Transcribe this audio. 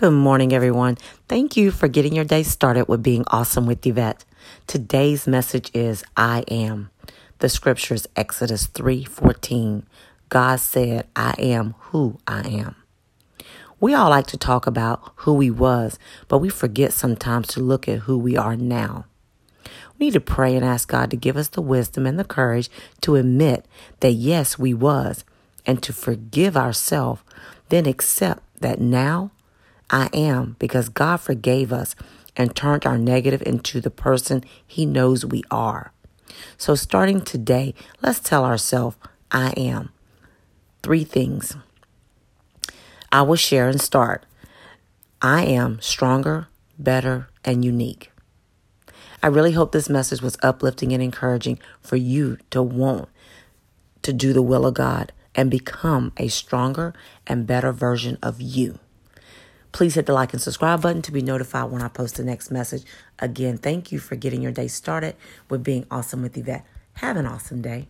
Good morning, everyone. Thank you for getting your day started with being awesome with Yvette. Today's message is I am. The scriptures Exodus 3:14. God said, "I am who I am." We all like to talk about who we was, but we forget sometimes to look at who we are now. We need to pray and ask God to give us the wisdom and the courage to admit that yes, we was, and to forgive ourselves, then accept that now I am because God forgave us and turned our negative into the person He knows we are. So, starting today, let's tell ourselves, I am. Three things. I will share and start. I am stronger, better, and unique. I really hope this message was uplifting and encouraging for you to want to do the will of God and become a stronger and better version of you. Please hit the like and subscribe button to be notified when I post the next message. Again, thank you for getting your day started with being awesome with Yvette. Have an awesome day.